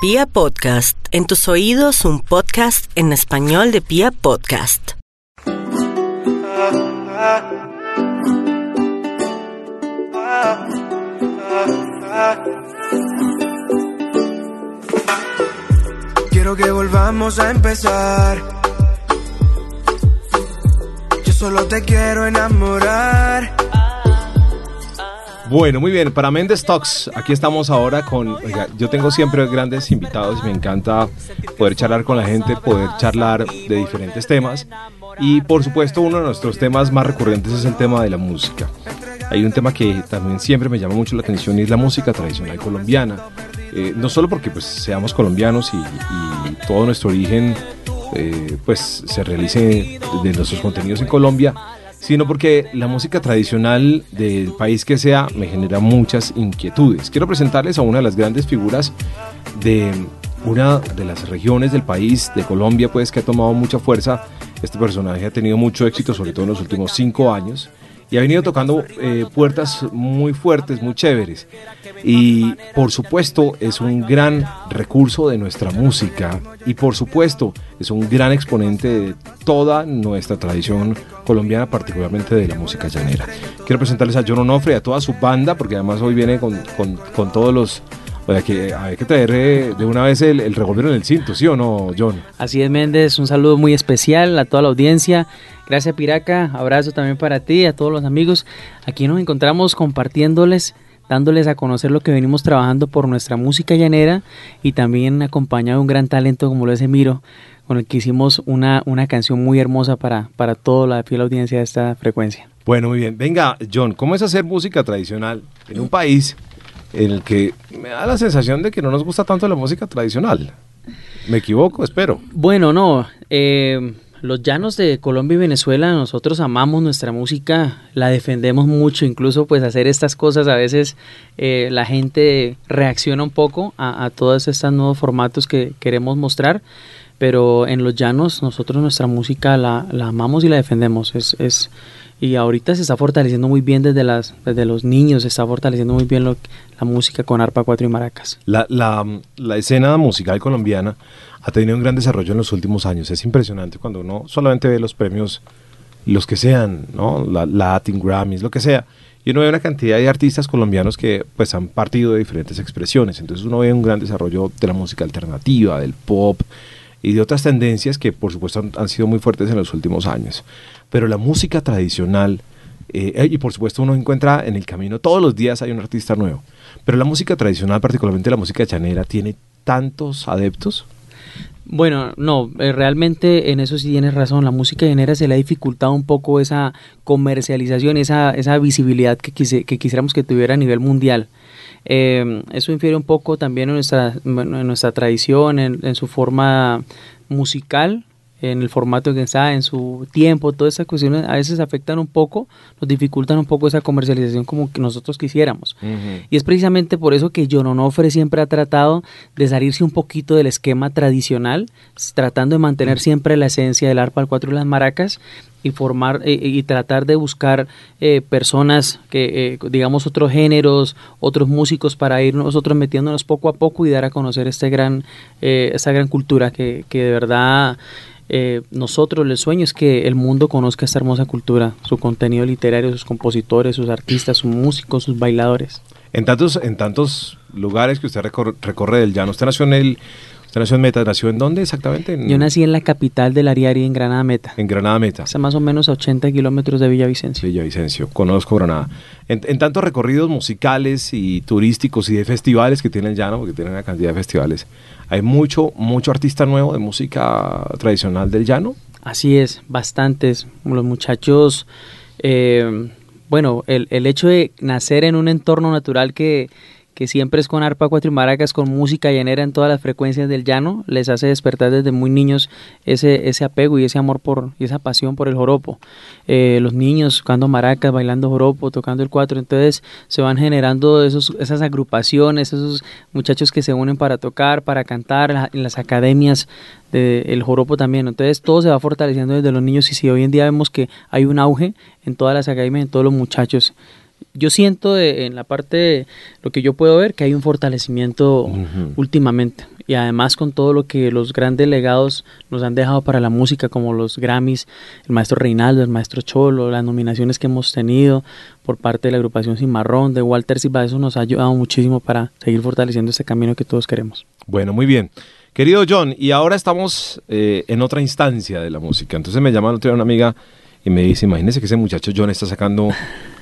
Pia Podcast, en tus oídos un podcast en español de Pia Podcast. Quiero que volvamos a empezar. Yo solo te quiero enamorar. Bueno, muy bien, para Mendes Talks, aquí estamos ahora con, yo tengo siempre grandes invitados me encanta poder charlar con la gente, poder charlar de diferentes temas y por supuesto uno de nuestros temas más recurrentes es el tema de la música. Hay un tema que también siempre me llama mucho la atención y es la música tradicional colombiana. Eh, no solo porque pues seamos colombianos y, y todo nuestro origen eh, pues se realice de nuestros contenidos en Colombia, sino porque la música tradicional del país que sea me genera muchas inquietudes. Quiero presentarles a una de las grandes figuras de una de las regiones del país, de Colombia, pues que ha tomado mucha fuerza. Este personaje ha tenido mucho éxito, sobre todo en los últimos cinco años, y ha venido tocando eh, puertas muy fuertes, muy chéveres. Y por supuesto es un gran recurso de nuestra música y por supuesto es un gran exponente de toda nuestra tradición colombiana, particularmente de la música llanera. Quiero presentarles a John Onofre y a toda su banda, porque además hoy viene con, con, con todos los... O sea, que hay que traer eh, de una vez el, el revólver en el cinto, ¿sí o no, John? Así es, Méndez, un saludo muy especial a toda la audiencia. Gracias, Piraca. Abrazo también para ti, a todos los amigos. Aquí nos encontramos compartiéndoles, dándoles a conocer lo que venimos trabajando por nuestra música llanera y también acompañado de un gran talento como lo es Emiro, con el que hicimos una, una canción muy hermosa para, para toda la fiel audiencia de esta frecuencia. Bueno, muy bien. Venga, John, ¿cómo es hacer música tradicional en un país en el que me da la sensación de que no nos gusta tanto la música tradicional? ¿Me equivoco? Espero. Bueno, no. Eh, los llanos de Colombia y Venezuela, nosotros amamos nuestra música, la defendemos mucho, incluso pues hacer estas cosas a veces eh, la gente reacciona un poco a, a todos estos nuevos formatos que queremos mostrar, pero en los llanos nosotros nuestra música la, amamos y la defendemos, es, y ahorita se está fortaleciendo muy bien desde, las, desde los niños, se está fortaleciendo muy bien la música con arpa, cuatro y maracas. La, la, escena musical colombiana ha tenido un gran desarrollo en los últimos años. Es impresionante cuando uno solamente ve los premios, los que sean, ¿no? La, Latin, Grammys, lo que sea. Y uno ve una cantidad de artistas colombianos que pues han partido de diferentes expresiones. Entonces uno ve un gran desarrollo de la música alternativa, del pop y de otras tendencias que por supuesto han sido muy fuertes en los últimos años. Pero la música tradicional, eh, y por supuesto uno encuentra en el camino, todos los días hay un artista nuevo. Pero la música tradicional, particularmente la música chanera, tiene tantos adeptos. Bueno, no, eh, realmente en eso sí tienes razón. La música llanera se le ha dificultado un poco esa comercialización, esa, esa visibilidad que, quise, que quisiéramos que tuviera a nivel mundial. Eh, eso infiere un poco también en nuestra, tradición, en su forma musical, en el formato que está, en su tiempo, todas esas cuestiones a veces afectan un poco, nos dificultan un poco esa comercialización como que nosotros quisiéramos. Uh -huh. Y es precisamente por eso que John Onofre siempre ha tratado de salirse un poquito del esquema tradicional, tratando de mantener siempre la esencia del arpa al cuatro y las maracas y formar eh, y tratar de buscar eh, personas que eh, digamos otros géneros otros músicos para ir nosotros metiéndonos poco a poco y dar a conocer este gran eh, esta gran cultura que, que de verdad eh, nosotros el sueño es que el mundo conozca esta hermosa cultura, su contenido literario, sus compositores, sus artistas, sus músicos, sus bailadores. En tantos, en tantos lugares que usted recorre, recorre del llano, usted nació en el, usted nació en Meta, nació en dónde exactamente? En, Yo nací en la capital del Ariari, en Granada Meta. En Granada Meta. Está más o menos a 80 kilómetros de Villavicencio. Villavicencio, conozco Granada. En, en, tantos recorridos musicales y turísticos y de festivales que tiene el llano, porque tiene una cantidad de festivales, hay mucho, mucho artista nuevo de música tradicional del llano. Así es, bastantes. Los muchachos, eh, bueno, el, el, hecho de nacer en un entorno natural que, que siempre es con arpa, cuatro y maracas, con música llanera en todas las frecuencias del llano, les hace despertar desde muy niños ese, ese apego y ese amor por, y esa pasión por el joropo. Eh, los niños tocando maracas, bailando joropo, tocando el cuatro, entonces se van generando esos, esas agrupaciones, esos muchachos que se unen para tocar, para cantar, en las academias del de joropo también. Entonces todo se va fortaleciendo desde los niños y si hoy en día vemos que hay un auge en todas las academias, en todos los muchachos yo siento en la parte de lo que yo puedo ver que hay un fortalecimiento últimamente y además con todo lo que los grandes legados nos han dejado para la música como los Grammys, el maestro Reinaldo, el maestro Cholo, las nominaciones que hemos tenido por parte de la agrupación Cimarrón, de Walter Silva, eso nos ha ayudado muchísimo para seguir fortaleciendo ese camino que todos queremos. Bueno, muy bien. Querido John, y ahora estamos eh, en otra instancia de la música. Entonces me llama otra una amiga y me dice, imagínese que ese muchacho John está sacando,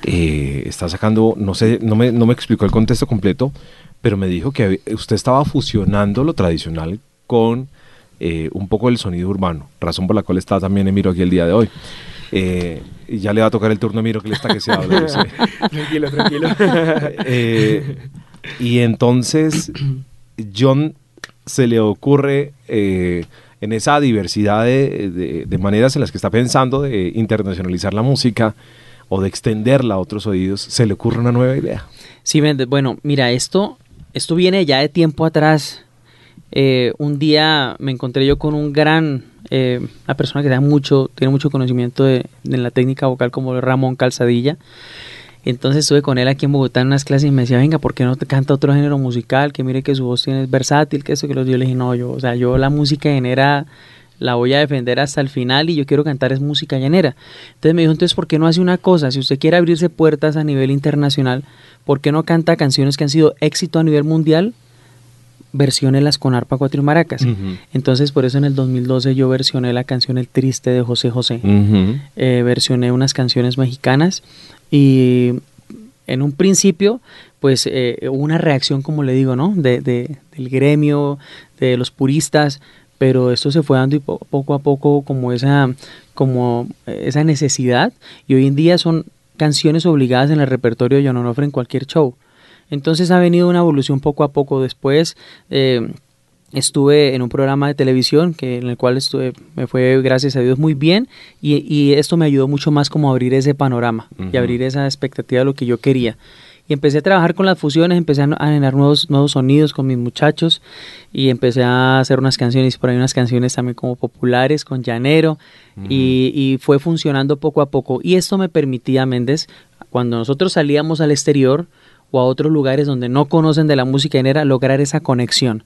eh, está sacando, no sé, no me, no me explicó el contexto completo, pero me dijo que usted estaba fusionando lo tradicional con eh, un poco el sonido urbano, razón por la cual está también Emiro aquí el día de hoy. Eh, y ya le va a tocar el turno a Emiro que le está que se habla. tranquilo, tranquilo. y entonces John se le ocurre en esa diversidad de, maneras en las que está pensando de internacionalizar la música o de extenderla a otros oídos, se le ocurre una nueva idea. Sí, bueno, mira, esto, esto viene ya de tiempo atrás. Eh, un día me encontré yo con un gran, eh, una persona que da mucho, tiene mucho conocimiento de, la técnica vocal como Ramón Calzadilla. Entonces estuve con él aquí en Bogotá en unas clases y me decía, venga, ¿por qué no te canta otro género musical? Que mire que su voz tiene, es versátil, que eso, que los yo le dije, no, yo, o sea, yo la música llanera la voy a defender hasta el final y yo quiero cantar es música llanera. Entonces me dijo, entonces, ¿por qué no hace una cosa? Si usted quiere abrirse puertas a nivel internacional, ¿por qué no canta canciones que han sido éxito a nivel mundial? Las con arpa, cuatro y maracas. Entonces, por eso en el 2012 yo versioné la canción El Triste de José José. Eh, versioné unas canciones mexicanas y en un principio, pues eh, hubo una reacción, como le digo, ¿no? De, del gremio, de los puristas, pero esto se fue dando y poco a poco como esa, como esa necesidad y hoy en día son canciones obligadas en el repertorio de John Onofre en cualquier show. Entonces ha venido una evolución poco a poco. Después eh, estuve en un programa de televisión que, en el cual estuve, me fue, gracias a Dios, muy bien y, esto me ayudó mucho más como a abrir ese panorama y abrir esa expectativa de lo que yo quería. Y empecé a trabajar con las fusiones, empecé a generar nuevos, nuevos sonidos con mis muchachos y empecé a hacer unas canciones, por ahí unas canciones también como populares, con llanero, y, y fue funcionando poco a poco. Y esto me permitía, Méndez, cuando nosotros salíamos al exterior o a otros lugares donde no conocen de la música llanera, lograr esa conexión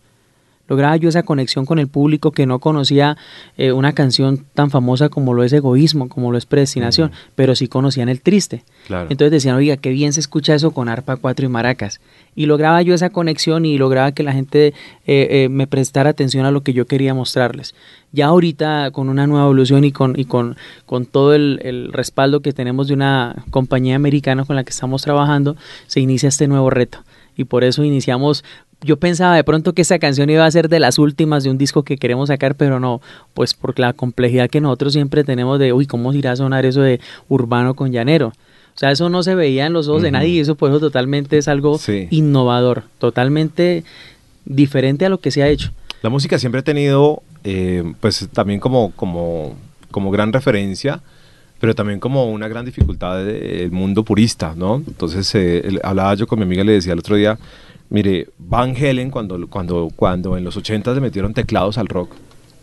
lograba yo esa conexión con el público que no conocía eh, una canción tan famosa como lo es Egoísmo, como lo es Predestinación, pero sí conocían el triste. Entonces decían, oiga, qué bien se escucha eso con arpa, cuatro y maracas. Y lograba yo esa conexión y lograba que la gente eh, eh, me prestara atención a lo que yo quería mostrarles. Ya ahorita con una nueva evolución y con, y con, con todo el, el respaldo que tenemos de una compañía americana con la que estamos trabajando, se inicia este nuevo reto y por eso iniciamos yo pensaba de pronto que esa canción iba a ser de las últimas de un disco que queremos sacar, pero no, pues por la complejidad que nosotros siempre tenemos de, uy, ¿cómo irá a sonar eso de urbano con llanero? O sea, eso no se veía en los ojos de nadie y eso por eso totalmente es algo innovador, totalmente diferente a lo que se ha hecho. La música siempre ha tenido, eh, pues también como, como, como gran referencia, pero también como una gran dificultad del mundo purista, ¿no? Entonces, eh, hablaba yo con mi amiga, le decía el otro día, Mire, Van Helen, cuando, cuando, cuando en los 80 le metieron teclados al rock,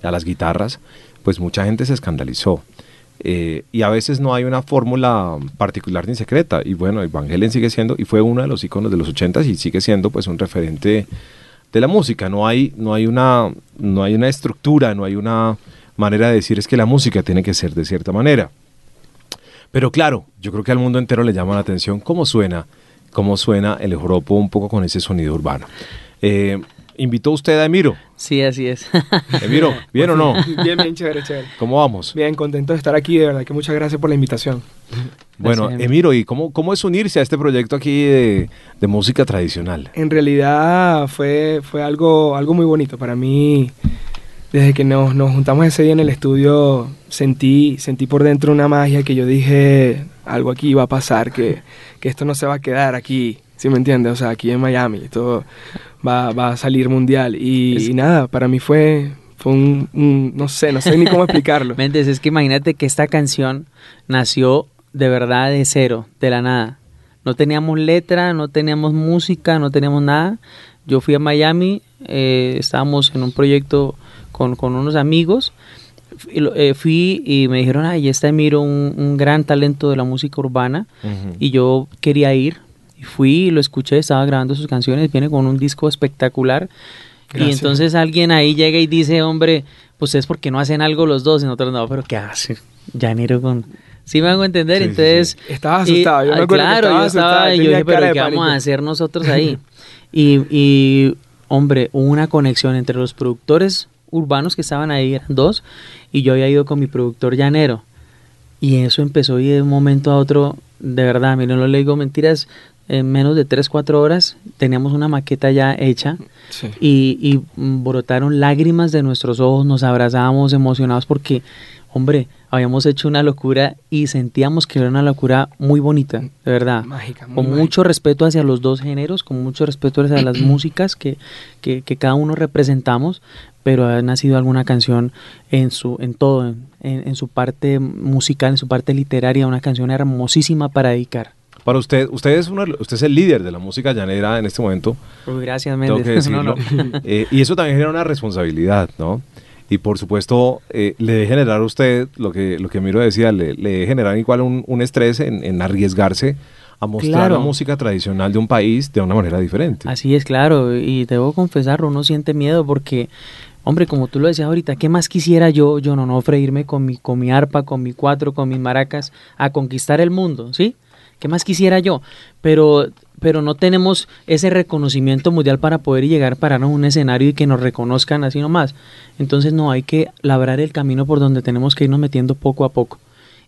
a las guitarras, pues mucha gente se escandalizó. Eh, y a veces no hay una fórmula particular ni secreta. Y bueno, Van Helen sigue siendo, y fue uno de los iconos de los 80 y sigue siendo pues un referente de la música. No hay, no hay, una, no hay una estructura, no hay una manera de decir es que la música tiene que ser de cierta manera. Pero claro, yo creo que al mundo entero le llama la atención cómo suena cómo suena el joropo un poco con ese sonido urbano. Eh, ¿Invitó usted a Emiro? Sí, así es. Emiro, ¿bien o no? Bien, bien, chévere, chévere. ¿Cómo vamos? Bien, contento de estar aquí, de verdad que muchas gracias por la invitación. Bueno, Emiro, ¿y cómo, cómo es unirse a este proyecto aquí de, música tradicional? En realidad fue, fue algo, algo muy bonito para mí. Desde que nos, nos juntamos ese día en el estudio, sentí, sentí por dentro una magia que yo dije, algo aquí va a pasar, que, que esto no se va a quedar aquí, ¿sí me entiendes? O sea, aquí en Miami, esto va, va a salir mundial. Y, nada, para mí fue, fue un, no sé, no sé ni cómo explicarlo. Méndez, es que imagínate que esta canción nació de verdad de cero, de la nada. No teníamos letra, no teníamos música, no teníamos nada. Yo fui a Miami, eh, estábamos en un proyecto con, con unos amigos fui y me dijeron, ay, está Emiro, un, un gran talento de la música urbana, y yo quería ir, y fui y lo escuché, estaba grabando sus canciones, viene con un disco espectacular, y entonces alguien ahí llega y dice, hombre, pues es porque no hacen algo los dos, y nosotros no, pero ¿qué hace? Llanero con... Sí me hago entender, entonces... Estaba asustado, yo me acuerdo claro, que estaba yo estaba, yo dije, pero ¿qué vamos a hacer nosotros ahí? y, y, hombre, una conexión entre los productores urbanos que estaban ahí, eran dos, y yo había ido con mi productor llanero. Y eso empezó y de un momento a otro, de verdad, mire, no le digo mentiras, en menos de 3, 4 horas teníamos una maqueta ya hecha Sí. y, y brotaron lágrimas de nuestros ojos, nos abrazábamos emocionados porque, hombre, habíamos hecho una locura y sentíamos que era una locura muy bonita, de verdad. Mágica, muy con mágica. mucho respeto hacia los dos géneros, con mucho respeto hacia las músicas que, que, que cada uno representamos, pero ha nacido alguna canción en su en todo, en, en- en su parte musical, en su parte literaria, una canción hermosísima para dedicar. Para usted, usted es, uno, de los- usted es el líder de la música llanera en este momento, Uy, gracias, tengo Méndez. que decirlo. No, no. Eh, y eso también genera una responsabilidad, ¿no? Y por supuesto, eh, le debe generar a usted, lo que, lo que Miro decía, le, le debe generar igual un, un estrés en, en arriesgarse a mostrar Claro. la música tradicional de un país de una manera diferente. Así es, claro, y debo confesarlo, uno siente miedo porque, hombre, como tú lo decías ahorita, ¿qué más quisiera yo, yo no, no, irme con mi, con mi arpa, con mi cuatro, con mis maracas, a conquistar el mundo, ¿sí? ¿Qué más quisiera yo? Pero, pero no tenemos ese reconocimiento mundial para poder llegar, pararnos en un escenario y que nos reconozcan así nomás. Entonces no, hay que labrar el camino por donde tenemos que irnos metiendo poco a poco.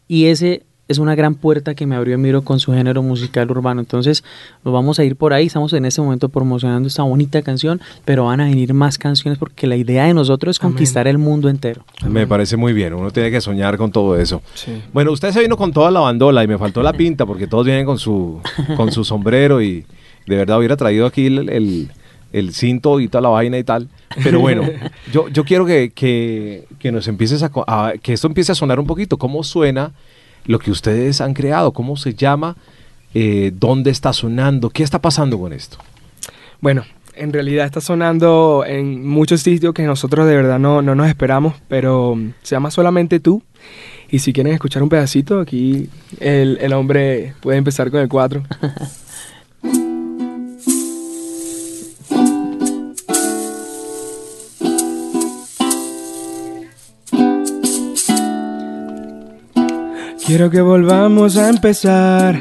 Y ese es una gran puerta que me abrió Emiro con su género musical urbano. Entonces, nos vamos a ir por ahí. Estamos en este momento promocionando esta bonita canción, pero van a venir más canciones porque la idea de nosotros es Amén. conquistar el mundo entero. Me parece muy bien, uno tiene que soñar con todo eso. Sí. Bueno, usted se vino con toda la bandola y me faltó la pinta porque todos vienen con su, con su sombrero y de verdad hubiera traído aquí el, el- el cinto y toda la vaina y tal. Pero bueno, yo, yo quiero que, que, que nos empieces a, a- que esto empiece a sonar un poquito. ¿Cómo suena lo que ustedes han creado? ¿Cómo se llama? Eh, ¿Dónde está sonando? ¿Qué está pasando con esto? Bueno, en realidad está sonando en muchos sitios que nosotros de verdad no, no nos esperamos, pero se llama Solamente tú. Y si quieren escuchar un pedacito, aquí el, el hombre puede empezar con el 4. Quiero que volvamos a empezar.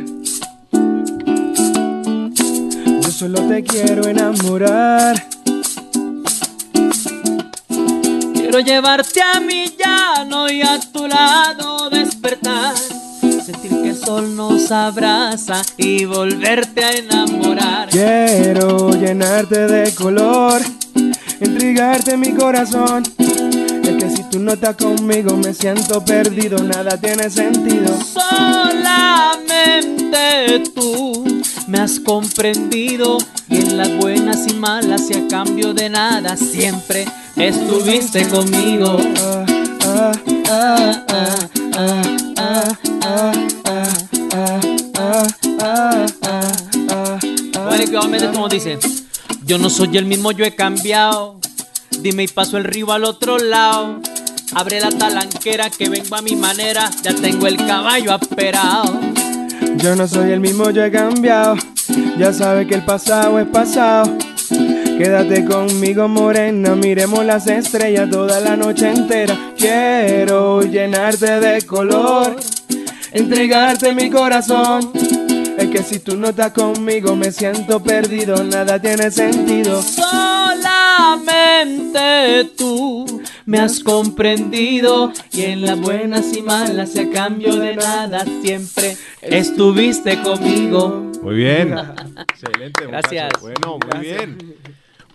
Yo solo te quiero enamorar. Quiero llevarte a mi llano y a tu lado despertar. Sentir que el sol nos abraza y volverte a enamorar. Quiero llenarte de color, intrigarte mi corazón. Que si tú no estás conmigo me siento perdido, nada tiene sentido. Solamente tú me has comprendido y en las buenas y malas y a cambio de nada siempre estuviste conmigo. Bueno, como dice, yo no soy el mismo, yo he cambiado. Dime y paso el río al otro lado. Abre la talanquera que vengo a mi manera, ya tengo el caballo aperado. Yo no soy el mismo, yo he cambiado. Ya sabes que el pasado es pasado. Quédate conmigo, morena. Miremos las estrellas toda la noche entera. Quiero llenarte de color, entregarte mi corazón. Es que si tú no estás conmigo, me siento perdido. Nada tiene sentido. Solamente tú me has comprendido y en las buenas y malas y a cambio de nada siempre estuviste conmigo. Muy bien. Excelente. Gracias. muchacho. Bueno, muy bien.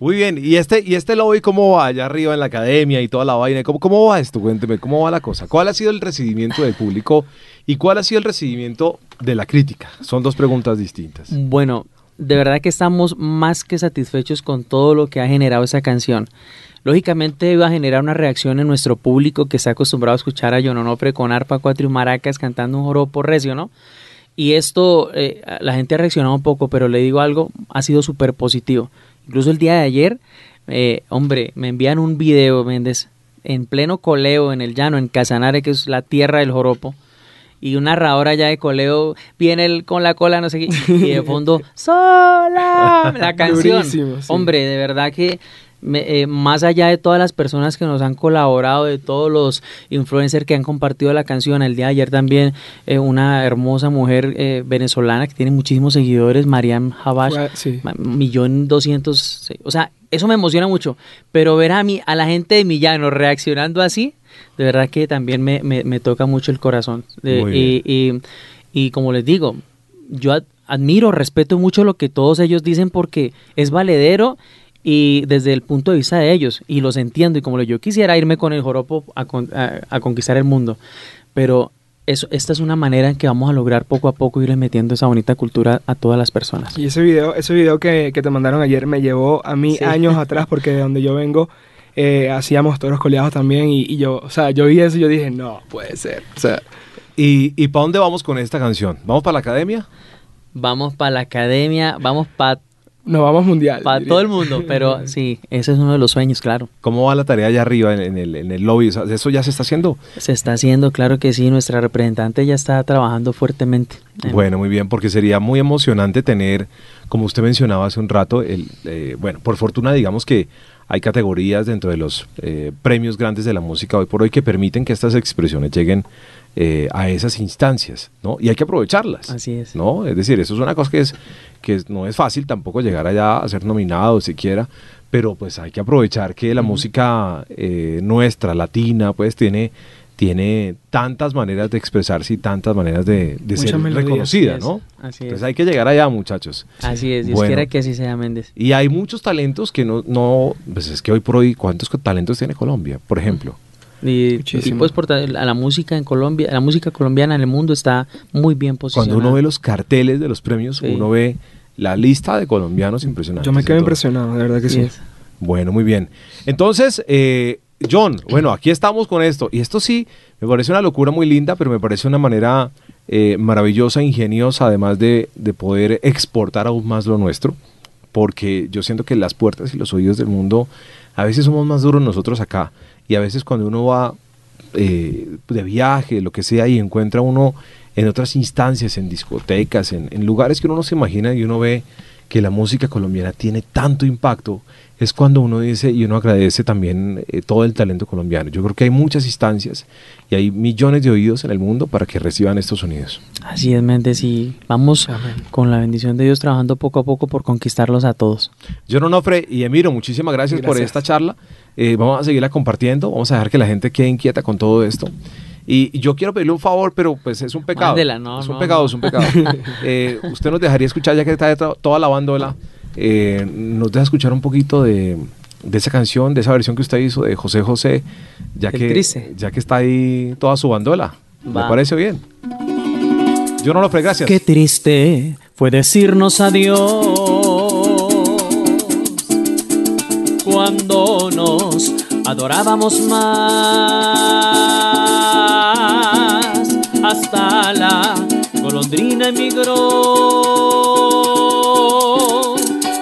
Muy bien. ¿Y este, y este lobby cómo va allá arriba en la academia y toda la vaina? ¿Cómo, ¿Cómo va esto? Cuénteme, ¿cómo va la cosa? ¿Cuál ha sido el recibimiento del público y cuál ha sido el recibimiento de la crítica? Son dos preguntas distintas. Bueno, de verdad que estamos más que satisfechos con todo lo que ha generado esa canción. Lógicamente iba a generar una reacción en nuestro público que está acostumbrado a escuchar a John Onofre con arpa, cuatro y maracas cantando un joropo recio, ¿no? Y esto, eh, la gente ha reaccionado un poco, pero le digo algo, ha sido súper positivo. Incluso el día de ayer, eh, hombre, me envían un video, Méndez, en pleno coleo, en el llano, en Casanare, que es la tierra del joropo, y un narrador allá de coleo viene con la cola, no sé qué, y de fondo, sola, la canción. Durísimo, sí. Hombre, de verdad que me- eh, más allá de todas las personas que nos han colaborado, de todos los influencers que han compartido la canción, el día de ayer también eh, una hermosa mujer eh, venezolana que tiene muchísimos seguidores, Mariam Habash, sí. millón doscientos, o sea, eso me emociona mucho, pero ver a mí, a la gente de Millano reaccionando así, de verdad que también me, me- me toca mucho el corazón. Y, y- y como les digo, yo ad- admiro, respeto mucho lo que todos ellos dicen porque es valedero y desde el punto de vista de ellos, y los entiendo, y como yo quisiera irme con el joropo a, con- a- a conquistar el mundo, pero eso, esta es una manera en que vamos a lograr poco a poco irle metiendo esa bonita cultura a todas las personas. Y ese video, ese video que, que te mandaron ayer me llevó a mí Sí. años atrás porque de donde yo vengo eh, hacíamos toros coleados también y, y yo, o sea, yo vi eso y yo dije, no, puede ser. O sea, ¿Y, y para dónde vamos con esta canción? ¿Vamos para la academia? Vamos para la academia, vamos para nos vamos mundial. diría. todo el mundo, pero sí, ese es uno de los sueños, claro. ¿Cómo va la tarea allá arriba en, en el, en el lobby? ¿Eso ya se está haciendo? Se está haciendo, claro que sí, nuestra representante ya está trabajando fuertemente. en- Bueno, muy bien, porque sería muy emocionante tener, como usted mencionaba hace un rato, el, eh, bueno, por fortuna digamos que hay categorías dentro de los eh, premios grandes de la música hoy por hoy que permiten que estas expresiones lleguen eh, a esas instancias, ¿no? Y hay que aprovecharlas. Así es. ¿no? Es decir, eso es una cosa que, es, que no es fácil tampoco llegar allá a ser nominado siquiera, pero pues hay que aprovechar que la música eh, nuestra, latina, pues tiene, tiene tantas maneras de expresarse y tantas maneras de, de ser Muchas melodías, reconocida, así es, ¿no? así es. Entonces hay que llegar allá, muchachos. Así es, Dios Bueno. quiera que así sea Méndez. Y hay muchos talentos que no, no, pues es que hoy por hoy, ¿cuántos talentos tiene Colombia, por ejemplo? Y, pues por ta- la música en Colombia, la música colombiana en el mundo está muy bien posicionada. Cuando uno ve los carteles de los premios, Sí. uno ve la lista de colombianos impresionantes. Yo me quedo impresionado, de verdad que sí. es. Bueno, muy bien. Entonces, eh, John, bueno, aquí estamos con esto. Y esto sí, me parece una locura muy linda, pero me parece una manera eh, maravillosa, ingeniosa, además de, de poder exportar aún más lo nuestro. Porque yo siento que las puertas y los oídos del mundo, a veces somos más duros nosotros acá. Y a veces cuando uno va eh, de viaje, lo que sea, y encuentra uno en otras instancias, en discotecas, en, en lugares que uno no se imagina y uno ve que la música colombiana tiene tanto impacto, es cuando uno dice y uno agradece también eh, todo el talento colombiano. Yo creo que hay muchas instancias y hay millones de oídos en el mundo para que reciban estos sonidos. Así es, Méndez, y vamos Amén. con la bendición de Dios trabajando poco a poco por conquistarlos a todos. John Onofre y Emiro, muchísimas gracias, por Gracias. esta charla. Eh, vamos a seguirla compartiendo, vamos a dejar que la gente quede inquieta con todo esto. Y, y yo quiero pedirle un favor, pero pues es un pecado. Mándela, no, es un no, pecado, no. es un pecado. Eh, usted nos dejaría escuchar, ya que está detrás- toda la bandola, eh, nos deja escuchar un poquito de, de esa canción, de esa versión que usted hizo de José José, ya El que, Triste. ya que está ahí toda su bandola. ¿Me Va. parece bien? Yo no lo gracias. Qué triste fue decirnos adiós cuando nos adorábamos más. Hasta la golondrina emigró,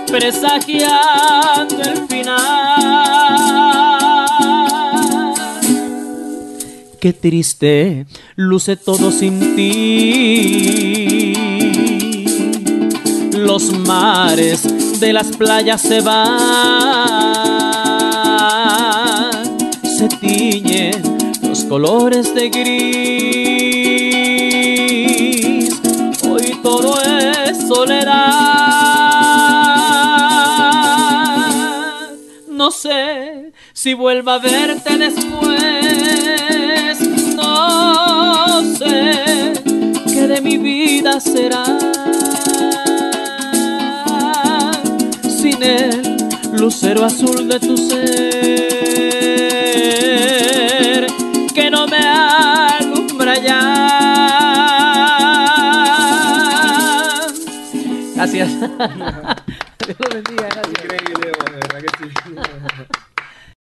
presagiando el final. Qué triste luce todo sin ti. Los mares de las playas se van, se tiñen los colores de gris. Todo es soledad. No sé si vuelva a verte después. No sé qué de mi vida será. Sin el lucero azul de tu ser Gracias.